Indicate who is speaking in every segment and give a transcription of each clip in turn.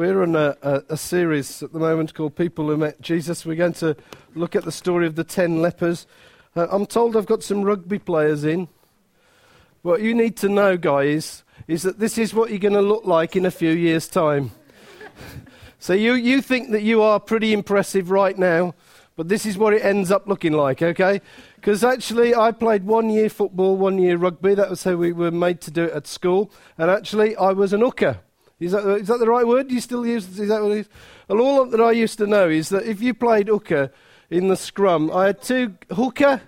Speaker 1: we're on a, a, a, series at the moment called People Who Met Jesus. We're going to look at the story of the ten lepers. Uh, I'm told I've got some rugby players in. What you need to know, guys, is that this is what you're going to look like in a few years' time. so you, you think that you are pretty impressive right now, but this is what it ends up looking like, okay? Because actually, I played one year football, one year rugby. That was how we were made to do it at school. And actually, I was an hooker. Is that, is that the right word? Do you still use is that what it is? And all that I used to know is that if you played hooker in the scrum, I had two hooker.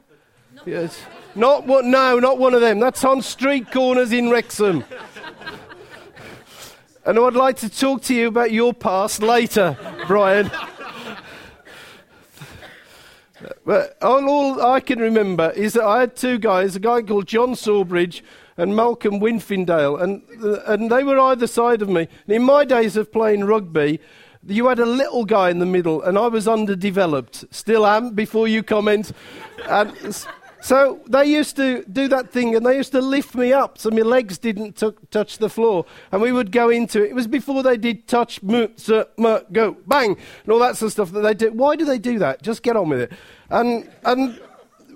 Speaker 1: Yes. Not what? No, not one of them. That's on street corners in Wrexham. and I'd like to talk to you about your past later, Brian. But all, all, I can remember is that I had two guys, a guy called John Sawbridge and Malcolm Winfindale, and, and they were either side of me. And in my days of playing rugby, you had a little guy in the middle, and I was underdeveloped. Still am, before you comment. and so they used to do that thing, and they used to lift me up so my legs didn't t- touch the floor. And we would go into it. It was before they did touch, m, m, go, bang, and all that sort of stuff that they did. Why do they do that? Just get on with it. And, and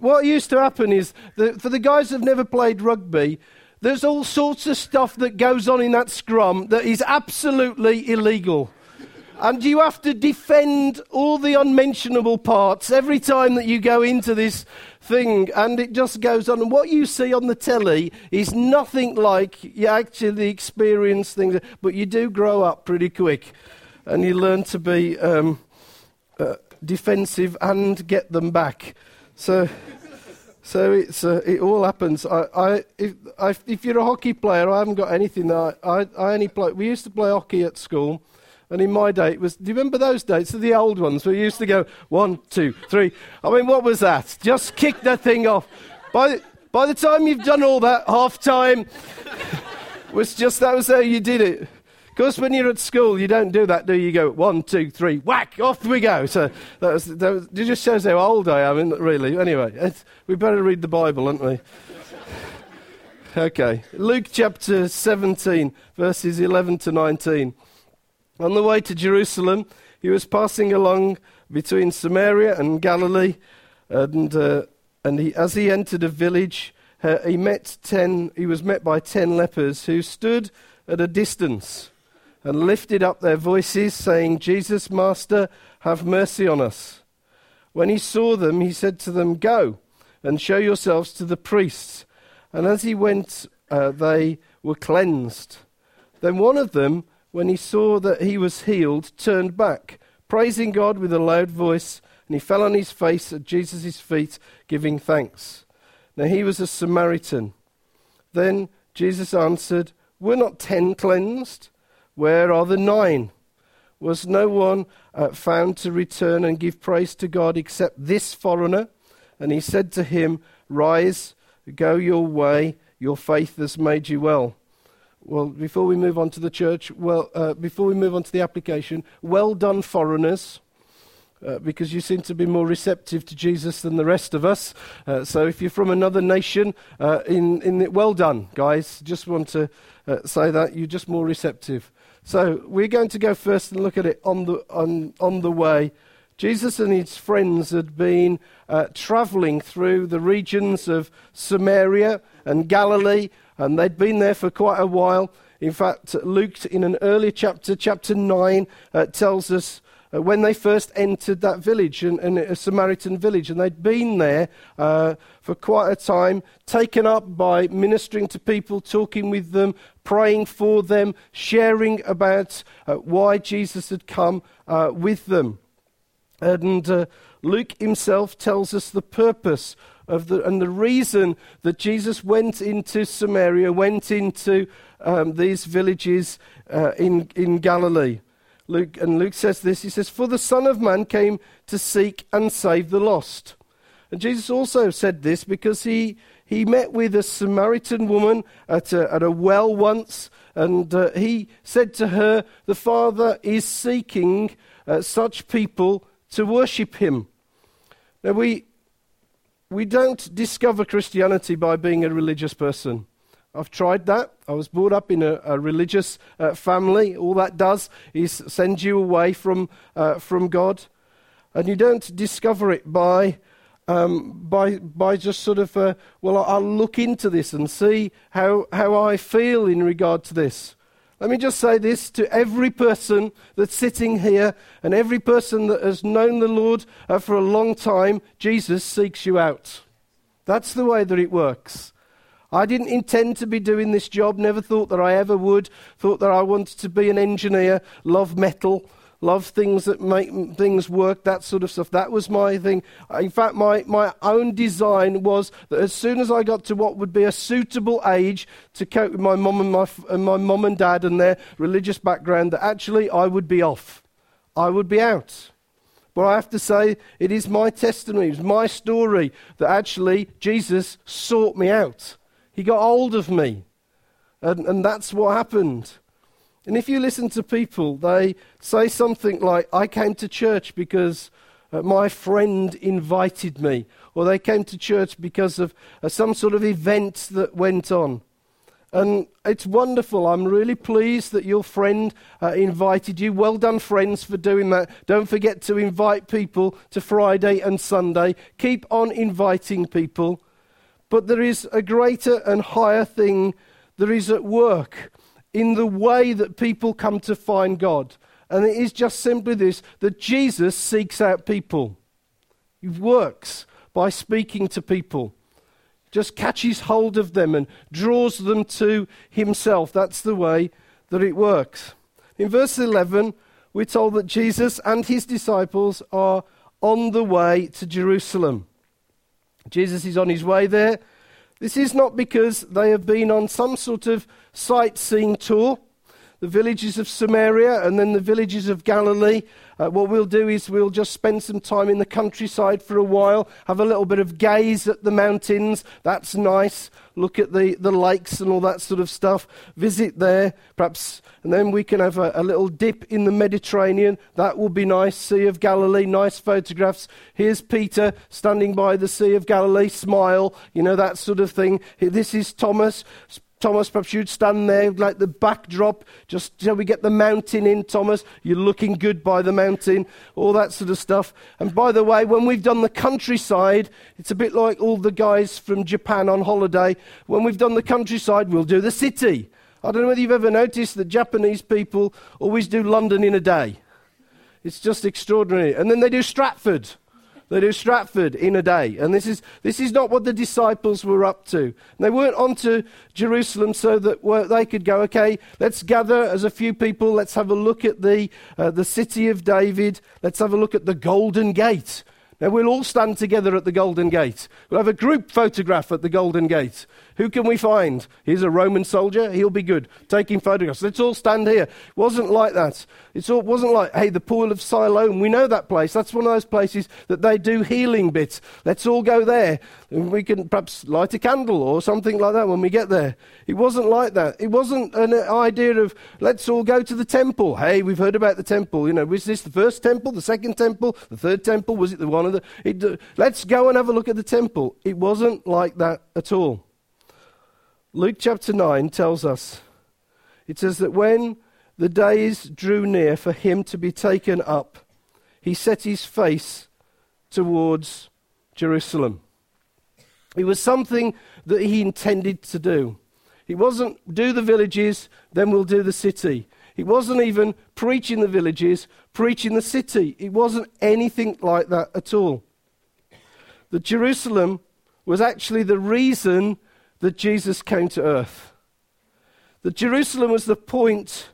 Speaker 1: what used to happen is that for the guys who've never played rugby, there's all sorts of stuff that goes on in that scrum that is absolutely illegal. And you have to defend all the unmentionable parts every time that you go into this thing. And it just goes on. And what you see on the telly is nothing like you actually experience things. But you do grow up pretty quick. And you learn to be um, uh, defensive and get them back. So. So it's, uh, it all happens. I, I, if, I, if, you're a hockey player, I haven't got anything. I, I, I only play. We used to play hockey at school, and in my day, it was. Do you remember those days? The old ones, we used to go one, two, three. I mean, what was that? Just kick that thing off. By, by the time you've done all that, half time was just that was how you did it. Course, when you're at school, you don't do that, do you? You go one, two, three, whack, off we go. So that, was, that was, it just shows how old I am, really. Anyway, we better read the Bible, aren't we? okay, Luke chapter 17, verses 11 to 19. On the way to Jerusalem, he was passing along between Samaria and Galilee, and, uh, and he, as he entered a village, uh, he met ten. He was met by ten lepers who stood at a distance and lifted up their voices, saying, Jesus, Master, have mercy on us. When he saw them, he said to them, Go and show yourselves to the priests. And as he went, uh, they were cleansed. Then one of them, when he saw that he was healed, turned back, praising God with a loud voice, and he fell on his face at Jesus' feet, giving thanks. Now he was a Samaritan. Then Jesus answered, Were not ten cleansed? Where are the nine? Was no one uh, found to return and give praise to God except this foreigner? And he said to him, Rise, go your way, your faith has made you well. Well, before we move on to the church, well, uh, before we move on to the application, well done, foreigners. Uh, because you seem to be more receptive to Jesus than the rest of us. Uh, so if you're from another nation, uh, in, in the, well done, guys. Just want to uh, say that you're just more receptive. So we're going to go first and look at it on the, on, on the way. Jesus and his friends had been uh, traveling through the regions of Samaria and Galilee, and they'd been there for quite a while. In fact, Luke, in an earlier chapter, chapter 9, uh, tells us uh, when they first entered that village, and, and a Samaritan village, and they'd been there uh, for quite a time, taken up by ministering to people, talking with them, praying for them, sharing about uh, why Jesus had come uh, with them. And Luke himself tells us the purpose the, and the reason that Jesus went into Samaria, went into um, these villages uh, in, in Galilee. Luke, and Luke says this he says, For the Son of Man came to seek and save the lost. And Jesus also said this because he, he met with a Samaritan woman at a, at a well once, and uh, he said to her, The Father is seeking uh, such people to worship him. Now, we, we don't discover Christianity by being a religious person. I've tried that. I was brought up in a, a religious uh, family. All that does is send you away from, uh, from God. And you don't discover it by, um, by, by just sort of, uh, well, I'll look into this and see how, how I feel in regard to this. Let me just say this to every person that's sitting here and every person that has known the Lord uh, for a long time, Jesus seeks you out. That's the way that it works. I didn't intend to be doing this job, never thought that I ever would, thought that I wanted to be an engineer, love metal, love things that make things work, that sort of stuff. That was my thing. In fact, my, my own design was that as soon as I got to what would be a suitable age to cope with my mum and my, and my mum and dad and their religious background, that actually I would be off. I would be out. But I have to say, it is my testimony, it's my story that actually Jesus sought me out. He got hold of me. And, and that's what happened. And if you listen to people, they say something like, I came to church because uh, my friend invited me, or they came to church because of uh, some sort of event that went on. And it's wonderful. I'm really pleased that your friend uh, invited you. Well done, friends, for doing that. Don't forget to invite people to Friday and Sunday. Keep on inviting people. But there is a greater and higher thing that is at work in the way that people come to find God. And it is just simply this that Jesus seeks out people. He works by speaking to people, just catches hold of them and draws them to himself. That's the way that it works. In verse 11, we're told that Jesus and his disciples are on the way to Jerusalem. Jesus is on his way there. This is not because they have been on some sort of sightseeing tour. The villages of Samaria and then the villages of Galilee. Uh, what we'll do is we'll just spend some time in the countryside for a while, have a little bit of gaze at the mountains. That's nice. Look at the, the lakes and all that sort of stuff. Visit there, perhaps, and then we can have a, a little dip in the Mediterranean. That will be nice. Sea of Galilee, nice photographs. Here's Peter standing by the Sea of Galilee, smile, you know, that sort of thing. This is Thomas Thomas, perhaps you'd stand there like the backdrop, just till we get the mountain in, Thomas. You're looking good by the mountain, all that sort of stuff. And by the way, when we've done the countryside, it's a bit like all the guys from Japan on holiday. When we've done the countryside, we'll do the city. I don't know whether you've ever noticed that Japanese people always do London in a day. It's just extraordinary. And then they do Stratford. They do Stratford in a day. And this is, this is not what the disciples were up to. They weren't on to Jerusalem so that they could go, okay, let's gather as a few people, let's have a look at the, uh, the city of David, let's have a look at the Golden Gate. Now, we'll all stand together at the Golden Gate. We'll have a group photograph at the Golden Gate. Who can we find? He's a Roman soldier. He'll be good. Taking photographs. Let's all stand here. It wasn't like that. It wasn't like, hey, the pool of Siloam. We know that place. That's one of those places that they do healing bits. Let's all go there. And we can perhaps light a candle or something like that when we get there. It wasn't like that. It wasn't an idea of, let's all go to the temple. Hey, we've heard about the temple. You know, was this the first temple, the second temple, the third temple? Was it the one of the. It, uh, let's go and have a look at the temple. It wasn't like that at all. Luke chapter 9 tells us it says that when the days drew near for him to be taken up, he set his face towards Jerusalem. It was something that he intended to do. It wasn't do the villages, then we'll do the city. It wasn't even preaching the villages, preaching the city. It wasn't anything like that at all. The Jerusalem was actually the reason that Jesus came to earth. That Jerusalem was the point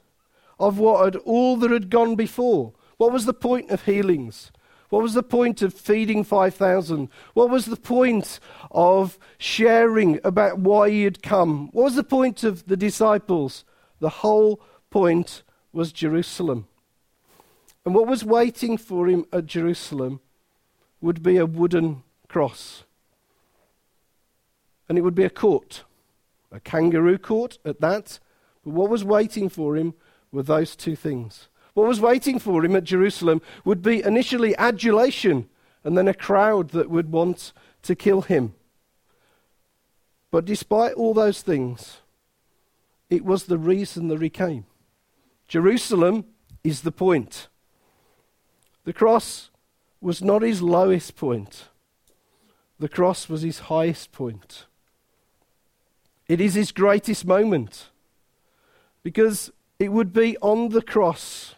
Speaker 1: of what had all that had gone before. What was the point of healings? What was the point of feeding 5,000? What was the point of sharing about why he had come? What was the point of the disciples? The whole point was Jerusalem. And what was waiting for him at Jerusalem would be a wooden cross and it would be a court, a kangaroo court at that. But what was waiting for him were those two things. What was waiting for him at Jerusalem would be initially adulation and then a crowd that would want to kill him. But despite all those things, it was the reason that he came. Jerusalem is the point. The cross was not his lowest point, the cross was his highest point. It is his greatest moment because it would be on the cross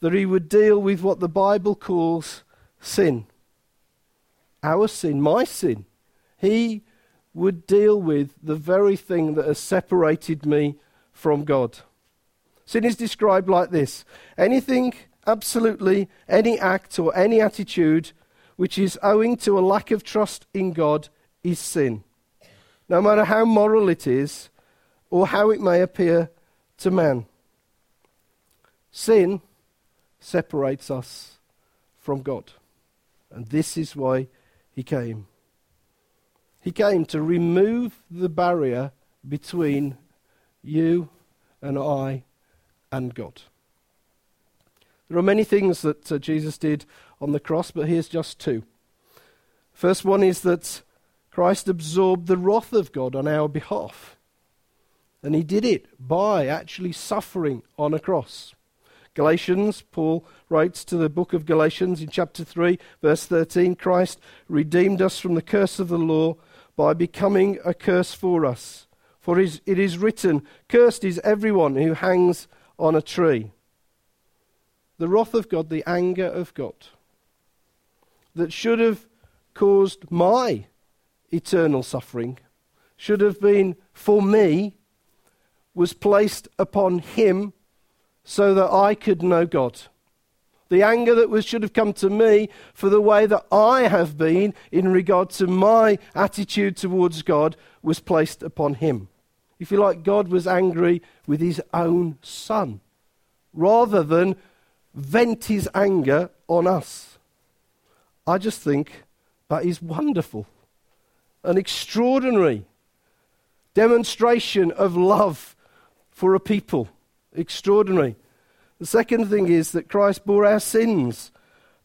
Speaker 1: that he would deal with what the Bible calls sin. Our sin, my sin. He would deal with the very thing that has separated me from God. Sin is described like this anything, absolutely any act or any attitude which is owing to a lack of trust in God is sin. No matter how moral it is or how it may appear to man. Sin separates us from God. And this is why he came. He came to remove the barrier between you and I and God. There are many things that uh, Jesus did on the cross, but here's just two. First one is that Christ absorbed the wrath of God on our behalf. And he did it by actually suffering on a cross. Galatians, Paul writes to the book of Galatians in chapter 3, verse 13 Christ redeemed us from the curse of the law by becoming a curse for us. For it is written, Cursed is everyone who hangs on a tree. The wrath of God, the anger of God, that should have caused my eternal suffering, should have been for me, was placed upon him so that I could know God. The anger that was, should have come to me for the way that I have been in regard to my attitude towards God was placed upon him. If you like, God was angry with his own son rather than vent his anger on us. I just think that is wonderful. An extraordinary demonstration of love for a people. Extraordinary. The second thing is that Christ bore our sins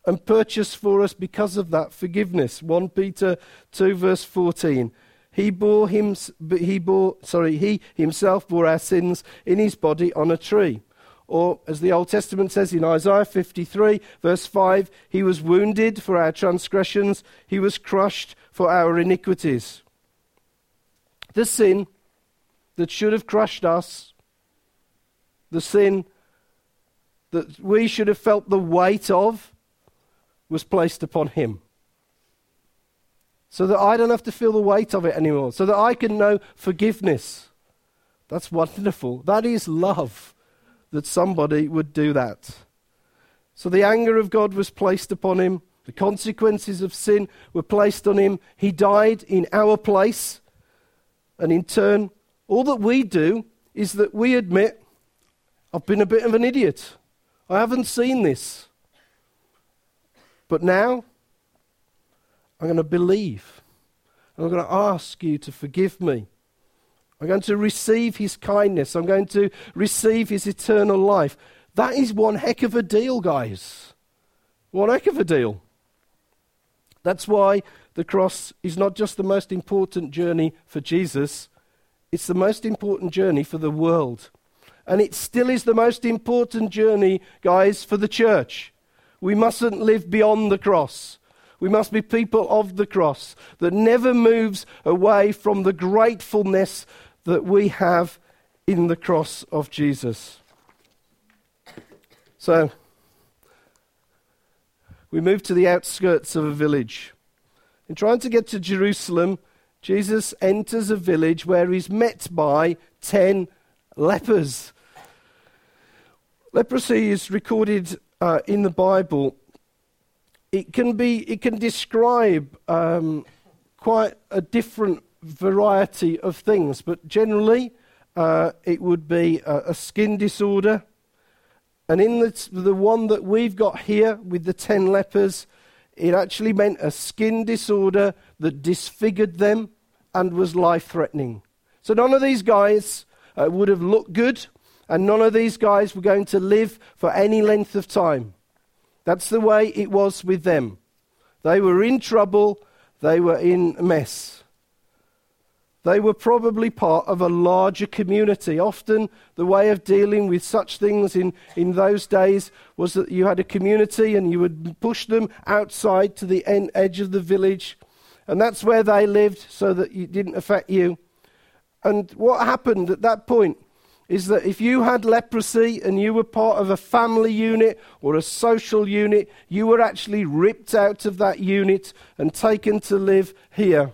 Speaker 1: and purchased for us because of that forgiveness. 1 Peter 2 verse 14. He bore him he bore sorry, he himself bore our sins in his body on a tree. Or as the Old Testament says in Isaiah 53 verse 5, he was wounded for our transgressions, he was crushed for our iniquities. The sin that should have crushed us the sin that we should have felt the weight of was placed upon him. So that I don't have to feel the weight of it anymore. So that I can know forgiveness. That's wonderful. That is love that somebody would do that. So the anger of God was placed upon him. The consequences of sin were placed on him. He died in our place. And in turn, all that we do is that we admit I've been a bit of an idiot. I haven't seen this. But now, I'm going to believe. I'm going to ask you to forgive me. I'm going to receive his kindness. I'm going to receive his eternal life. That is one heck of a deal, guys. One heck of a deal. That's why the cross is not just the most important journey for Jesus, it's the most important journey for the world. And it still is the most important journey, guys, for the church. We mustn't live beyond the cross. We must be people of the cross that never moves away from the gratefulness that we have in the cross of Jesus. So, we move to the outskirts of a village. In trying to get to Jerusalem, Jesus enters a village where he's met by ten lepers. Leprosy is recorded uh, in the Bible. It can be, it can describe um, quite a different variety of things, but generally uh, it would be a, a, skin disorder. And in the, the one that we've got here with the ten lepers, it actually meant a skin disorder that disfigured them and was life threatening. So none of these guys uh, would have looked good and none of these guys were going to live for any length of time. That's the way it was with them. They were in trouble, they were in a mess. They were probably part of a larger community. Often, the way of dealing with such things in, in those days was that you had a community and you would push them outside to the end, edge of the village. And that's where they lived so that it didn't affect you. And what happened at that point is that if you had leprosy and you were part of a family unit or a social unit, you were actually ripped out of that unit and taken to live here.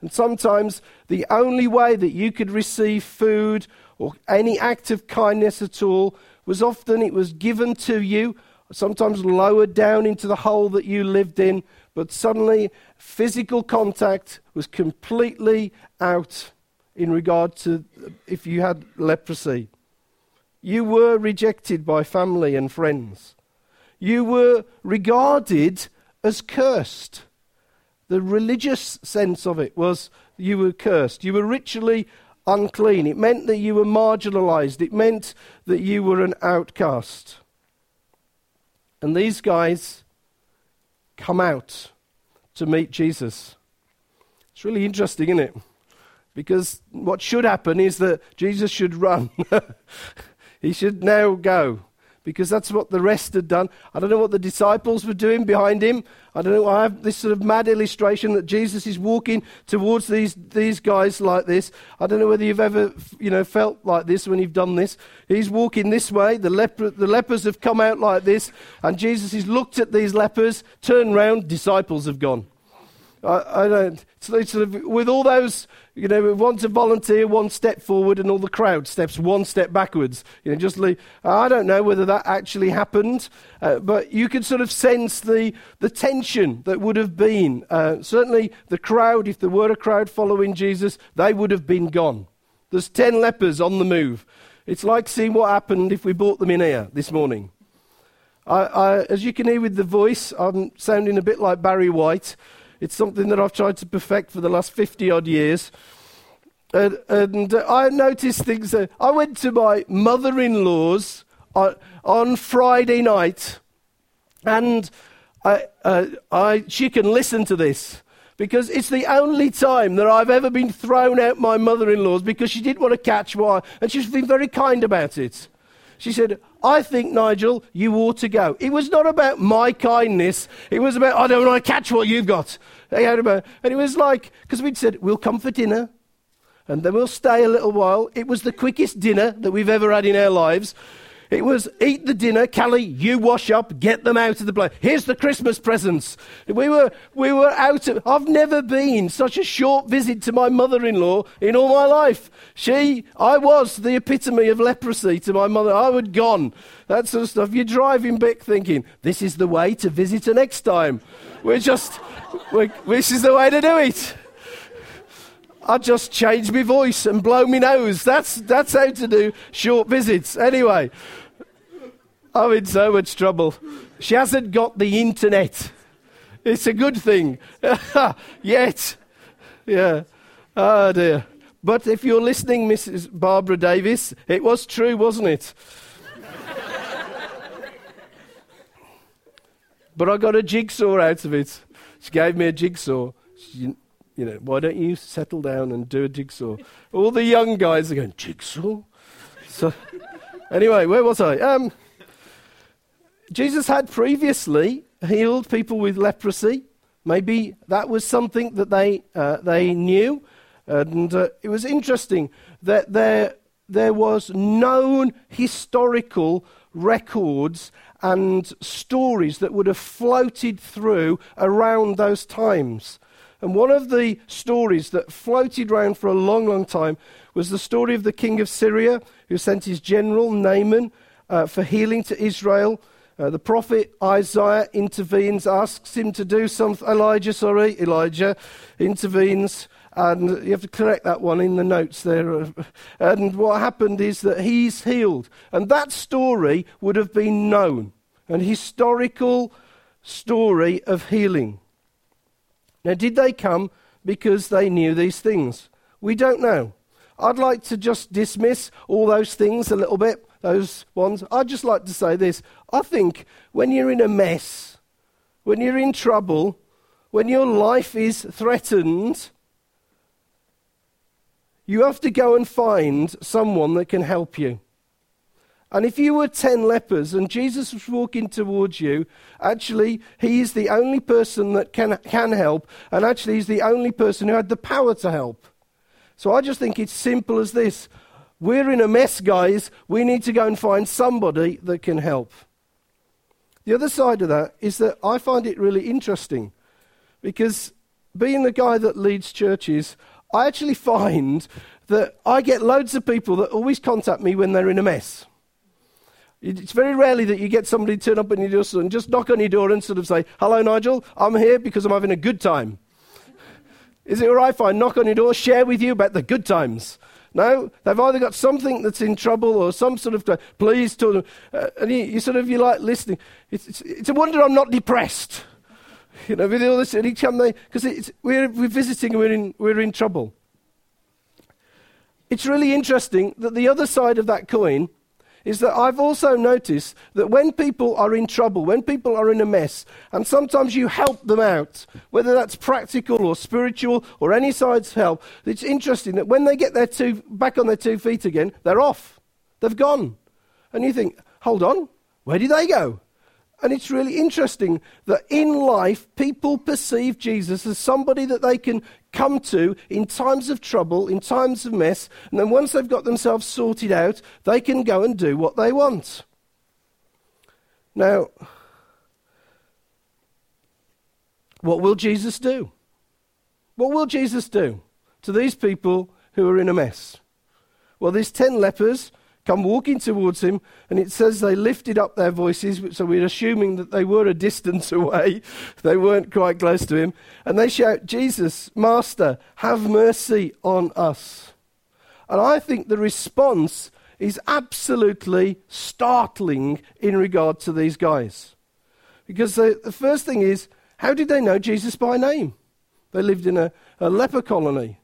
Speaker 1: And sometimes the only way that you could receive food or any act of kindness at all was often it was given to you, sometimes lowered down into the hole that you lived in, but suddenly physical contact was completely out in regard to if you had leprosy. You were rejected by family and friends. You were regarded as cursed. The religious sense of it was you were cursed. You were ritually unclean. It meant that you were marginalized. It meant that you were an outcast. And these guys come out to meet Jesus. It's really interesting, isn't it? Because what should happen is that Jesus should run. he should now go. Because that's what the rest had done. I don't know what the disciples were doing behind him. I don't know. I have this sort of mad illustration that Jesus is walking towards these, these guys like this. I don't know whether you've ever you know, felt like this when you've done this. He's walking this way. The, leper, the lepers have come out like this. And Jesus has looked at these lepers, turned round, disciples have gone. I, I don't. So, sort of, with all those, you know, one to volunteer, one step forward, and all the crowd steps one step backwards. You know, just leave. I don't know whether that actually happened, uh, but you could sort of sense the the tension that would have been. Uh, certainly, the crowd, if there were a crowd following Jesus, they would have been gone. There's ten lepers on the move. It's like seeing what happened if we brought them in here this morning. I, I, as you can hear with the voice, I'm sounding a bit like Barry White. It's something that I've tried to perfect for the last 50 odd years. And, and uh, I noticed things. Uh, I went to my mother in law's on, on, Friday night, and I, uh, I, she can listen to this because it's the only time that I've ever been thrown out my mother in law's because she didn't want to catch wire, and she's been very kind about it. She said, I think, Nigel, you ought to go. It was not about my kindness. It was about, I don't want to catch what you've got. And it was like, because we'd said, we'll come for dinner and then we'll stay a little while. It was the quickest dinner that we've ever had in our lives. It was eat the dinner, Callie, you wash up, get them out of the place. Here's the Christmas presents. We were, we were out of, I've never been such a short visit to my mother-in-law in all my life. She, I was the epitome of leprosy to my mother. I would gone. That sort of stuff. You're driving back thinking, this is the way to visit her next time. We're just, we're, this is the way to do it. I just change my voice and blow my nose. That's, that's how to do short visits. Anyway, I'm in so much trouble. She hasn't got the internet. It's a good thing. Yet. Yeah. Oh dear. But if you're listening, Mrs. Barbara Davis, it was true, wasn't it? but I got a jigsaw out of it. She gave me a jigsaw. She, you know, why don't you settle down and do a jigsaw? All the young guys are going, jigsaw? So, anyway, where was I? Um, Jesus had previously healed people with leprosy. Maybe that was something that they, uh, they knew. And uh, it was interesting that there, there was known historical records and stories that would have floated through around those times. And one of the stories that floated around for a long, long time was the story of the king of Syria who sent his general Naaman uh, for healing to Israel. Uh, the prophet Isaiah intervenes, asks him to do something. Elijah, sorry, Elijah intervenes, and you have to correct that one in the notes there. And what happened is that he's healed. And that story would have been known an historical story of healing. Now, did they come because they knew these things? We don't know. I'd like to just dismiss all those things a little bit, those ones. I'd just like to say this. I think when you're in a mess, when you're in trouble, when your life is threatened, You have to go and find someone that can help you. And if you were 10 lepers and Jesus was walking towards you, actually, he is the only person that can, can help, and actually, he's the only person who had the power to help. So I just think it's simple as this We're in a mess, guys. We need to go and find somebody that can help. The other side of that is that I find it really interesting because being the guy that leads churches, I actually find that I get loads of people that always contact me when they're in a mess. It's very rarely that you get somebody turn up on your door and just knock on your door and sort of say, Hello, Nigel, I'm here because I'm having a good time. Is it all right if I knock on your door, share with you about the good times? No, they've either got something that's in trouble or some sort of, please, them. Uh, and you, you, sort of, you like listening. It's, it's, it's, a wonder I'm not depressed. You know, with all this, and each time they, because we're, we're visiting and we're in, we're in trouble. It's really interesting that the other side of that coin is that I've also noticed that when people are in trouble, when people are in a mess, and sometimes you help them out, whether that's practical or spiritual or any side's help, it's interesting that when they get their two, back on their two feet again, they're off. They've gone. And you think, hold on, where did they go? And it's really interesting that in life, people perceive Jesus as somebody that they can come to in times of trouble, in times of mess, and then once they've got themselves sorted out, they can go and do what they want. Now, what will Jesus do? What will Jesus do to these people who are in a mess? Well, these ten lepers come walking towards him, and it says they lifted up their voices, so we're assuming that they were a distance away. they weren't quite close to him. And they shout, Jesus, Master, have mercy on us. And I think the response is absolutely startling in regard to these guys. Because the, the first thing is, how did they know Jesus by name? They lived in a, a leper colony.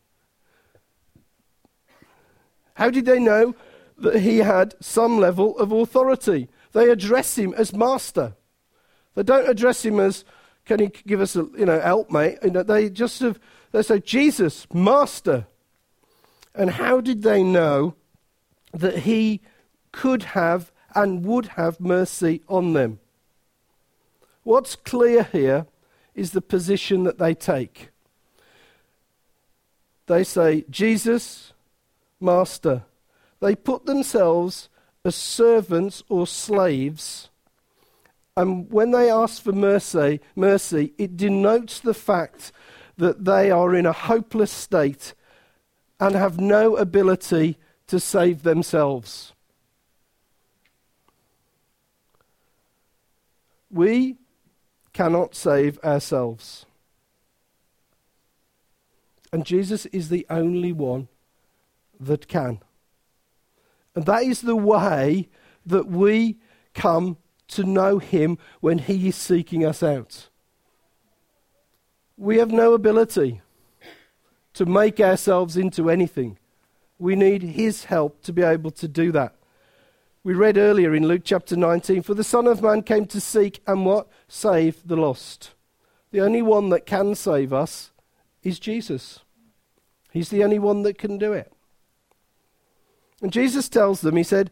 Speaker 1: How did they know that he had some level of authority. They address him as master. They don't address him as, can he give us a, you know, helpmate? You know, they just have, they say, Jesus, master. And how did they know that he could have and would have mercy on them? What's clear here is the position that they take. They say, Jesus, Master. They put themselves as servants or slaves. And when they ask for mercy, mercy, it denotes the fact that they are in a hopeless state and have no ability to save themselves. We cannot save ourselves. And Jesus is the only one that can. And that is the way that we come to know Him when He is seeking us out. We have no ability to make ourselves into anything. We need His help to be able to do that. We read earlier in Luke chapter 19 For the Son of Man came to seek and what? Save the lost. The only one that can save us is Jesus. He's the only one that can do it. And Jesus tells them, He said,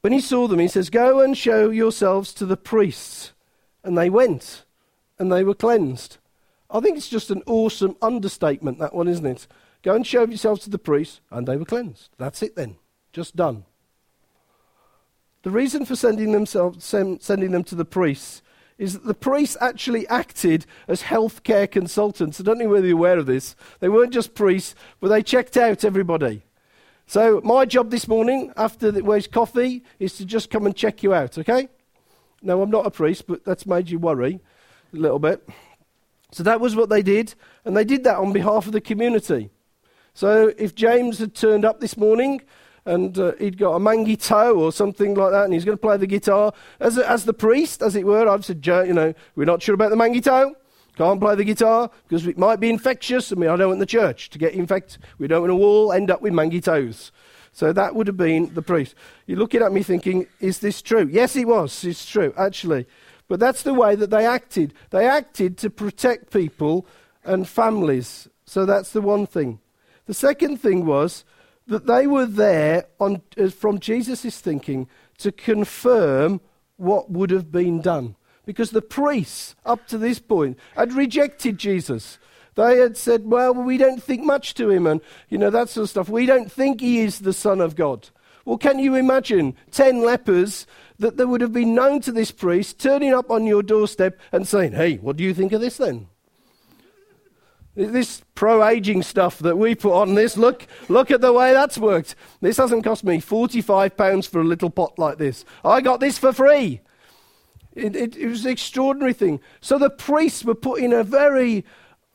Speaker 1: when he saw them, he says, Go and show yourselves to the priests. And they went, and they were cleansed. I think it's just an awesome understatement, that one, isn't it? Go and show yourselves to the priests, and they were cleansed. That's it then. Just done. The reason for sending, themselves, sending them to the priests is that the priests actually acted as healthcare consultants. I don't know whether you're aware of this. They weren't just priests, but they checked out everybody. So my job this morning, after the where's coffee, is to just come and check you out, okay? No, I'm not a priest, but that's made you worry a little bit. So that was what they did, and they did that on behalf of the community. So if James had turned up this morning and uh, he'd got a mangy toe or something like that, and he's going to play the guitar. As, a, as the priest, as it were, I've said, you know, we're not sure about the mangy toe. Can't play the guitar because it might be infectious. I mean, I don't want the church to get infected. We don't want to all end up with mangy toes. So that would have been the priest. You're looking at me thinking, is this true? Yes, it was. It's true, actually. But that's the way that they acted. They acted to protect people and families. So that's the one thing. The second thing was that they were there on, from Jesus' thinking to confirm what would have been done. Because the priests, up to this point, had rejected Jesus. They had said, well, we don't think much to him, and, you know, that sort of stuff. We don't think he is the Son of God. Well, can you imagine 10 lepers that there would have been known to this priest turning up on your doorstep and saying, hey, what do you think of this then? This pro aging stuff that we put on this, look, look at the way that's worked. This hasn't cost me £45 for a little pot like this. I got this for free. It, it, it was an extraordinary thing. So the priests were put in a very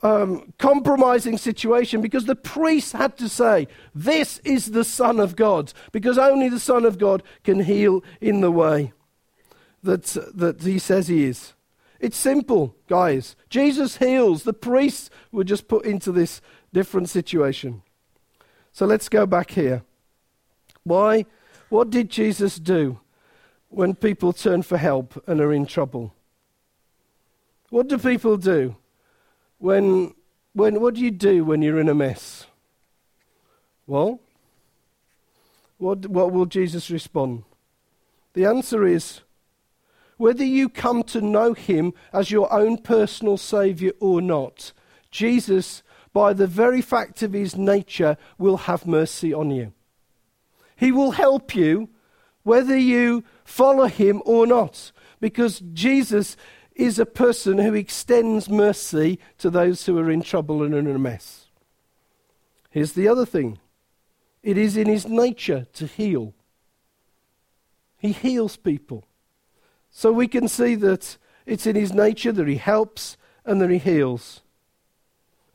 Speaker 1: um, compromising situation because the priests had to say, This is the Son of God, because only the Son of God can heal in the way that, that he says he is. It's simple, guys. Jesus heals. The priests were just put into this different situation. So let's go back here. Why? What did Jesus do when people turn for help and are in trouble? What do people do when, when what do you do when you're in a mess? Well, what, what will Jesus respond? The answer is whether you come to know him as your own personal Saviour or not, Jesus, by the very fact of his nature, will have mercy on you. He will help you whether you follow him or not, because Jesus is a person who extends mercy to those who are in trouble and in a mess. Here's the other thing it is in his nature to heal. He heals people. So we can see that it's in his nature that he helps and that he heals.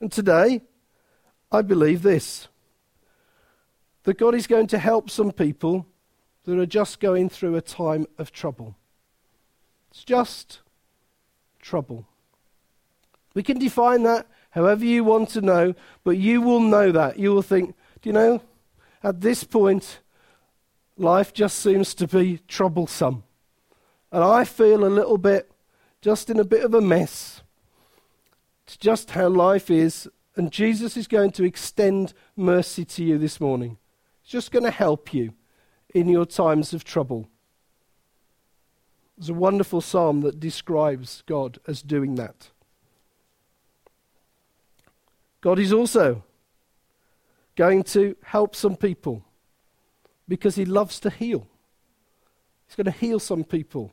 Speaker 1: And today, I believe this that God is going to help some people that are just going through a time of trouble. It's just trouble. We can define that however you want to know, but you will know that. You will think, do you know, at this point, life just seems to be troublesome. And I feel a little bit just in a bit of a mess. It's just how life is. And Jesus is going to extend mercy to you this morning. He's just going to help you in your times of trouble. There's a wonderful psalm that describes God as doing that. God is also going to help some people because he loves to heal. He's going to heal some people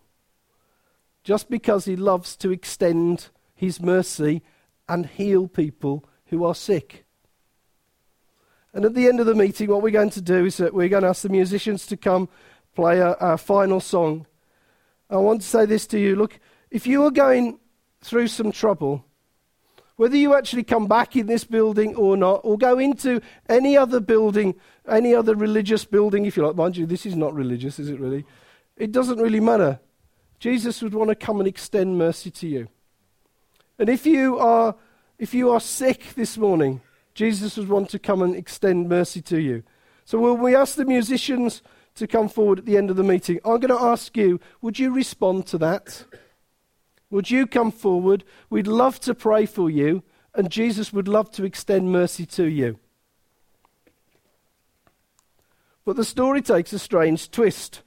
Speaker 1: just because he loves to extend his mercy and heal people who are sick. And at the end of the meeting, what we're going to do is that we're going to ask the musicians to come play our, final song. I want to say this to you look, if you are going through some trouble, whether you actually come back in this building or not, or go into any other building, any other religious building, if you like, mind you, this is not religious, is it really? It doesn't really matter. Jesus would want to come and extend mercy to you. And if you are, if you are sick this morning, Jesus would want to come and extend mercy to you. So when we ask the musicians to come forward at the end of the meeting, I'm going to ask you, would you respond to that? Would you come forward? We'd love to pray for you, and Jesus would love to extend mercy to you. But the story takes a strange twist.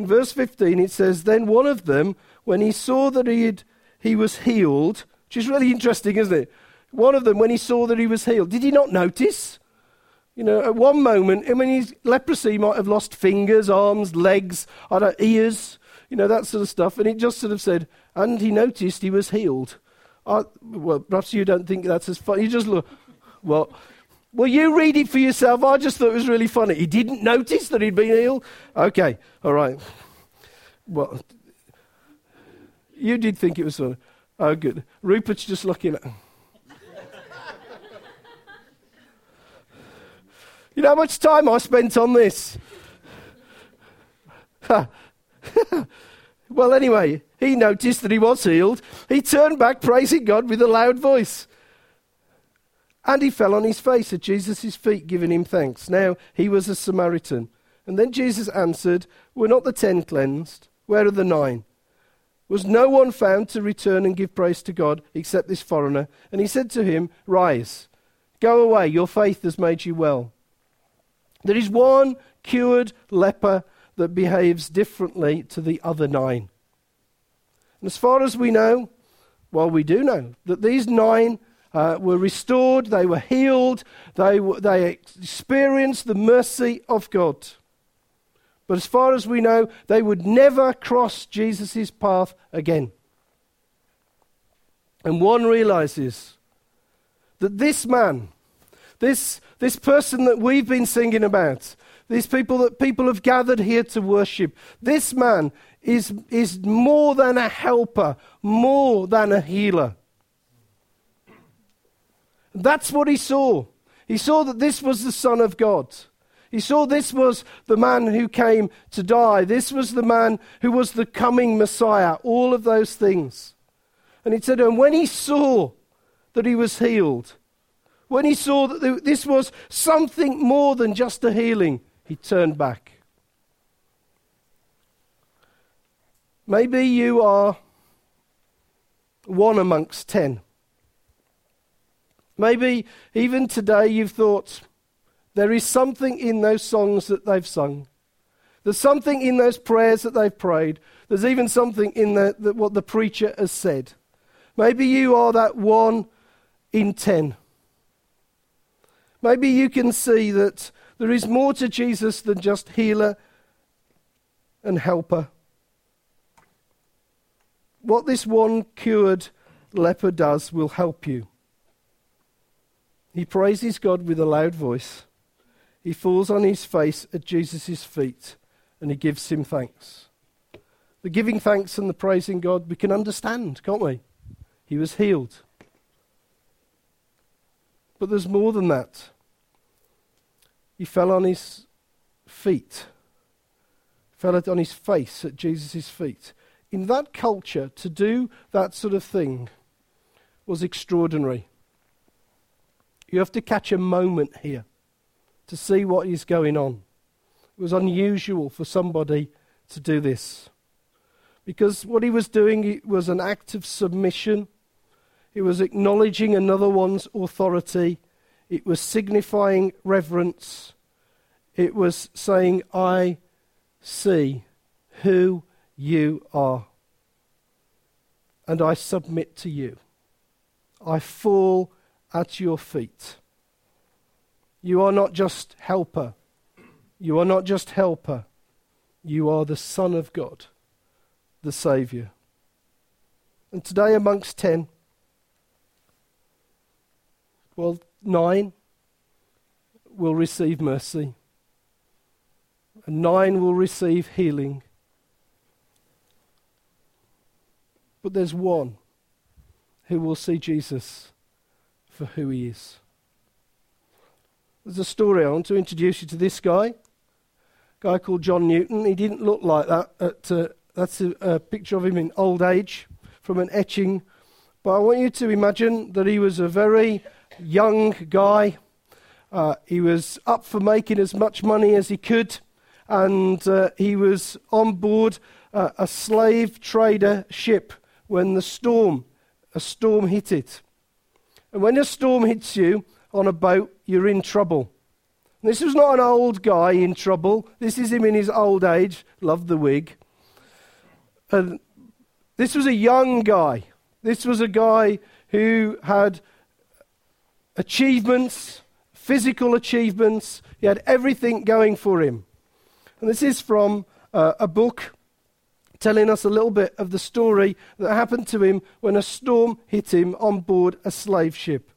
Speaker 1: In verse 15, it says, Then one of them, when he saw that he, had, he was healed, which is really interesting, isn't it? One of them, when he saw that he was healed, did he not notice? You know, at one moment, I mean, his leprosy might have lost fingers, arms, legs, I don't, ears, you know, that sort of stuff. And it just sort of said, and he noticed he was healed. I, well, perhaps you don't think that's as funny. You just look, well, well, you read it for yourself. I just thought it was really funny. He didn't notice that he'd been ill. Okay, all right. Well, you did think it was funny. Oh, good. Rupert's just looking at. you know how much time I spent on this? well, anyway, he noticed that he was healed. He turned back, praising God with a loud voice. And he fell on his face at Jesus' feet, giving him thanks. Now, he was a Samaritan. And then Jesus answered, Were not the ten cleansed? Where are the nine? Was no one found to return and give praise to God except this foreigner? And he said to him, Rise, Go away, your faith has made you well. There is one cured leper that behaves differently to the other nine. And as far as we know, well, we do know that these nine uh, were restored, they were healed, they, w- they experienced the mercy of God. But as far as we know, they would never cross Jesus' path again. And one realizes that this man, this, this person that we've been singing about, these people that people have gathered here to worship, this man is, is more than a helper, more than a healer. That's what he saw. He saw that this was the Son of God. He saw this was the man who came to die. This was the man who was the coming Messiah. All of those things. And he said, and when he saw that he was healed, when he saw that this was something more than just a healing, he turned back. Maybe you are one amongst ten. Maybe even today you've thought there is something in those songs that they've sung. There's something in those prayers that they've prayed. There's even something in the, the, what the preacher has said. Maybe you are that one in ten. Maybe you can see that there is more to Jesus than just healer and helper. What this one cured leper does will help you. He praises God with a loud voice. He falls on his face at Jesus' feet and he gives him thanks. The giving thanks and the praising God we can understand, can't we? He was healed. But there's more than that. He fell on his feet, fell on his face at Jesus' feet. In that culture, to do that sort of thing was extraordinary. You have to catch a moment here to see what is going on. It was unusual for somebody to do this. Because what he was doing was an act of submission it was acknowledging another one's authority. It was signifying reverence. It was saying, I see who you are. And I submit to you. I fall at your feet. You are not just helper. You are not just helper. You are the Son of God, the Saviour. And today, amongst ten, well, nine will receive mercy, and nine will receive healing. But there's one who will see Jesus for who he is. There's a story I want to introduce you to this guy, a guy called John Newton. He didn't look like that. At, uh, that's a, a picture of him in old age from an etching. But I want you to imagine that he was a very young guy. Uh, he was up for making as much money as he could, and uh, he was on board uh, a slave trader ship when the storm, a storm hit it. And when a storm hits you on a boat, you're in trouble. This was not an old guy in trouble. This is him in his old age. Loved the wig. And this was a young guy. This was a guy who had achievements, physical achievements. He had everything going for him. And this is from uh, a book telling us a little bit of the story that happened to him when a storm hit him on board a slave ship.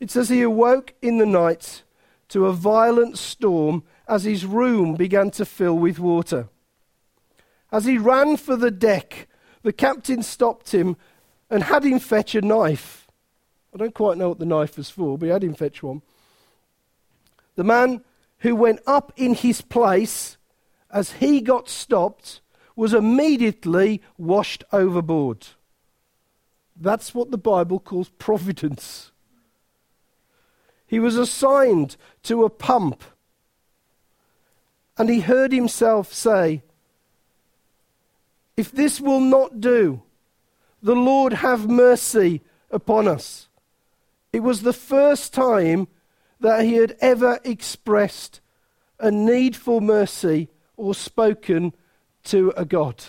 Speaker 1: It says he awoke in the night to a violent storm as his room began to fill with water. As he ran for the deck, the captain stopped him and had him fetch a knife. I don't quite know what the knife was for, but he had him fetch one. The man who went up in his place as he got stopped was immediately washed overboard. That's what the Bible calls providence. He was assigned to a pump, and he heard himself say, If this will not do, the Lord have mercy upon us. It was the first time that he had ever expressed a need for mercy or spoken to a God.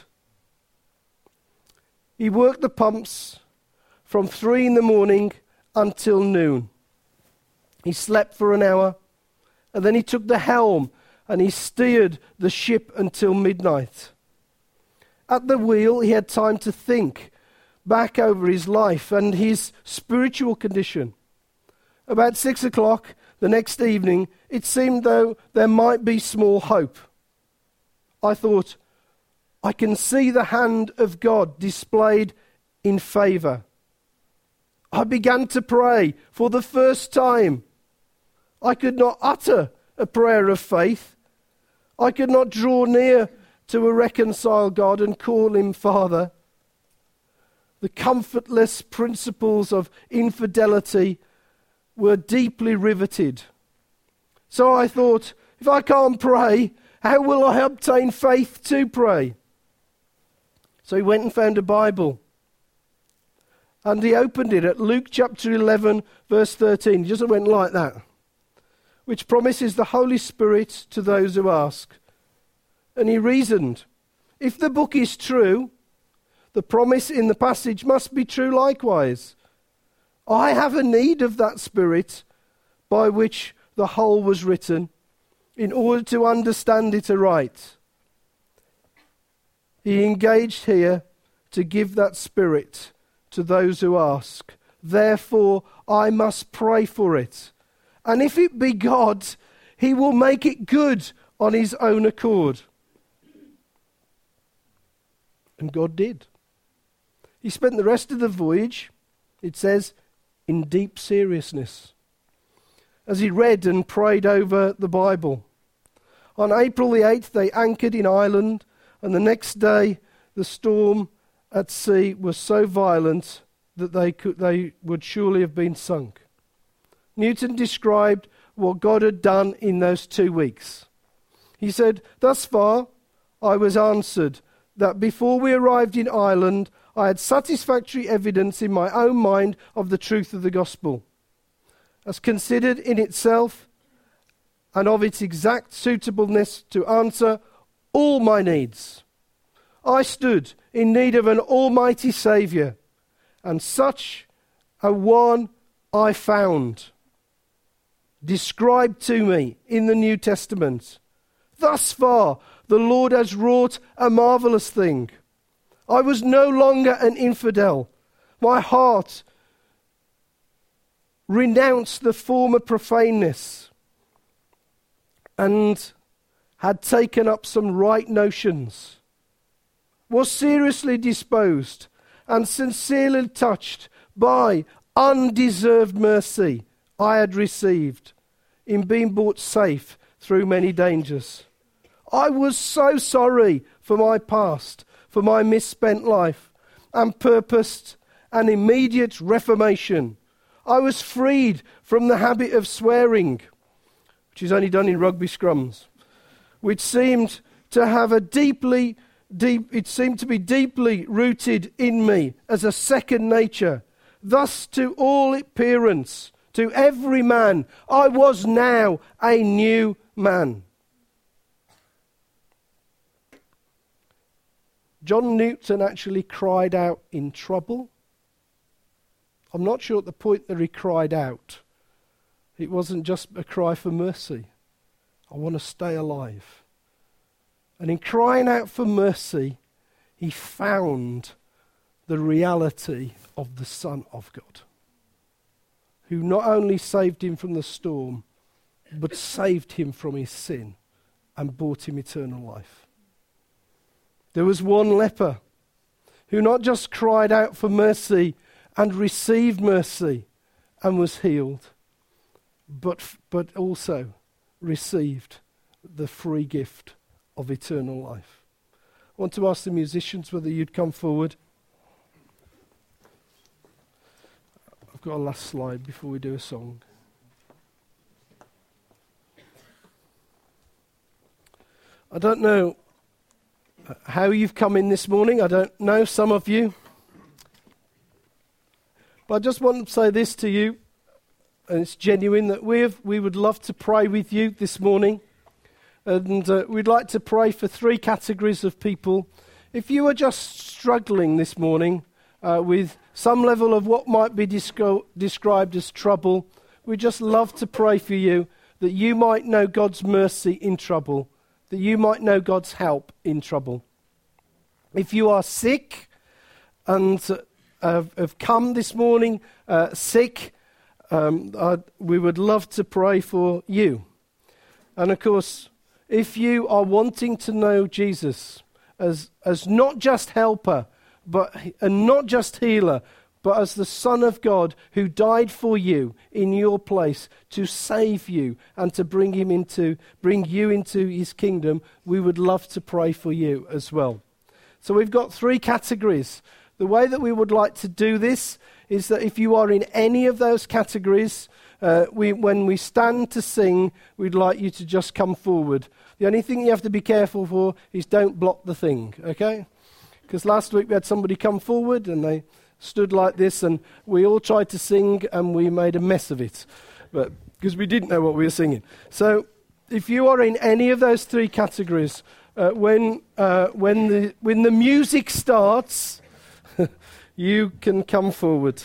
Speaker 1: He worked the pumps from three in the morning until noon. He slept for an hour, and then he took the helm and he steered the ship until midnight. At the wheel, he had time to think back over his life and his spiritual condition. About six o'clock the next evening, it seemed though there might be small hope. I thought, I can see the hand of God displayed in favour. I began to pray for the first time. I could not utter a prayer of faith. I could not draw near to a reconciled God and call him Father. The comfortless principles of infidelity were deeply riveted. So I thought, if I can't pray, how will I obtain faith to pray? So he went and found a Bible. And he opened it at Luke chapter 11, verse 13. He just went like that, which promises the Holy Spirit to those who ask. And he reasoned if the book is true, the promise in the passage must be true likewise. I have a need of that Spirit by which the whole was written in order to understand it aright. He engaged here to give that Spirit to those who ask. Therefore, I must pray for it. And if it be God, He will make it good on His own accord. And God did. He spent the rest of the voyage, it says, in deep seriousness as he read and prayed over the Bible. On April the 8th, they anchored in Ireland, and the next day, the storm at sea was so violent that they, could, they would surely have been sunk. Newton described what God had done in those two weeks. He said, Thus far, I was answered that before we arrived in Ireland, I had satisfactory evidence in my own mind of the truth of the gospel. As considered in itself and of its exact suitableness to answer all my needs. I stood in need of an almighty Saviour, and such a one I found, described to me in the New Testament. Thus far, the Lord has wrought a marvelous thing. I was no longer an infidel. My heart renounced the former profaneness and had taken up some right notions, was seriously disposed and sincerely touched by undeserved mercy I had received in being brought safe through many dangers. I was so sorry for my past, for my misspent life, and purposed an immediate reformation. I was freed from the habit of swearing, which is only done in rugby scrums, which seemed to have a deeply, deep, it seemed to be deeply rooted in me as a second nature. Thus, to all appearance, to every man, I was now a new man. John Newton actually cried out in trouble. I'm not sure at the point that he cried out, it wasn't just a cry for mercy. I want to stay alive. And in crying out for mercy, he found the reality of the Son of God, who not only saved him from the storm, but saved him from his sin and brought him eternal life. There was one leper who not just cried out for mercy and received mercy and was healed, but, but also received the free gift of eternal life. I want to ask the musicians whether you'd come forward. I've got a last slide before we do a song. I don't know how you've come in this morning. I don't know, some of you. But I just want to say this to you. And it's genuine that we, have, we would love to pray with you this morning. And uh, we'd like to pray for three categories of people. If you are just struggling this morning uh, with some level of what might be descri- described as trouble, we'd just love to pray for you that you might know God's mercy in trouble, that you might know God's help in trouble. If you are sick and uh, have come this morning uh, sick, um, we would love to pray for you. And of course, if you are wanting to know Jesus as, as not just helper, but, and not just healer, but as the Son of God who died for you in your place to save you and to bring him into bring you into his kingdom, we would love to pray for you as well. So we've got three categories. The way that we would like to do this is that if you are in any of those categories, uh, we, when we stand to sing, we'd like you to just come forward. The only thing you have to be careful for is don't block the thing, okay? Because last week we had somebody come forward and they stood like this, and we all tried to sing and we made a mess of it, but because we didn't know what we were singing. So, if you are in any of those three categories, uh, when uh, when the when the music starts, you can come forward.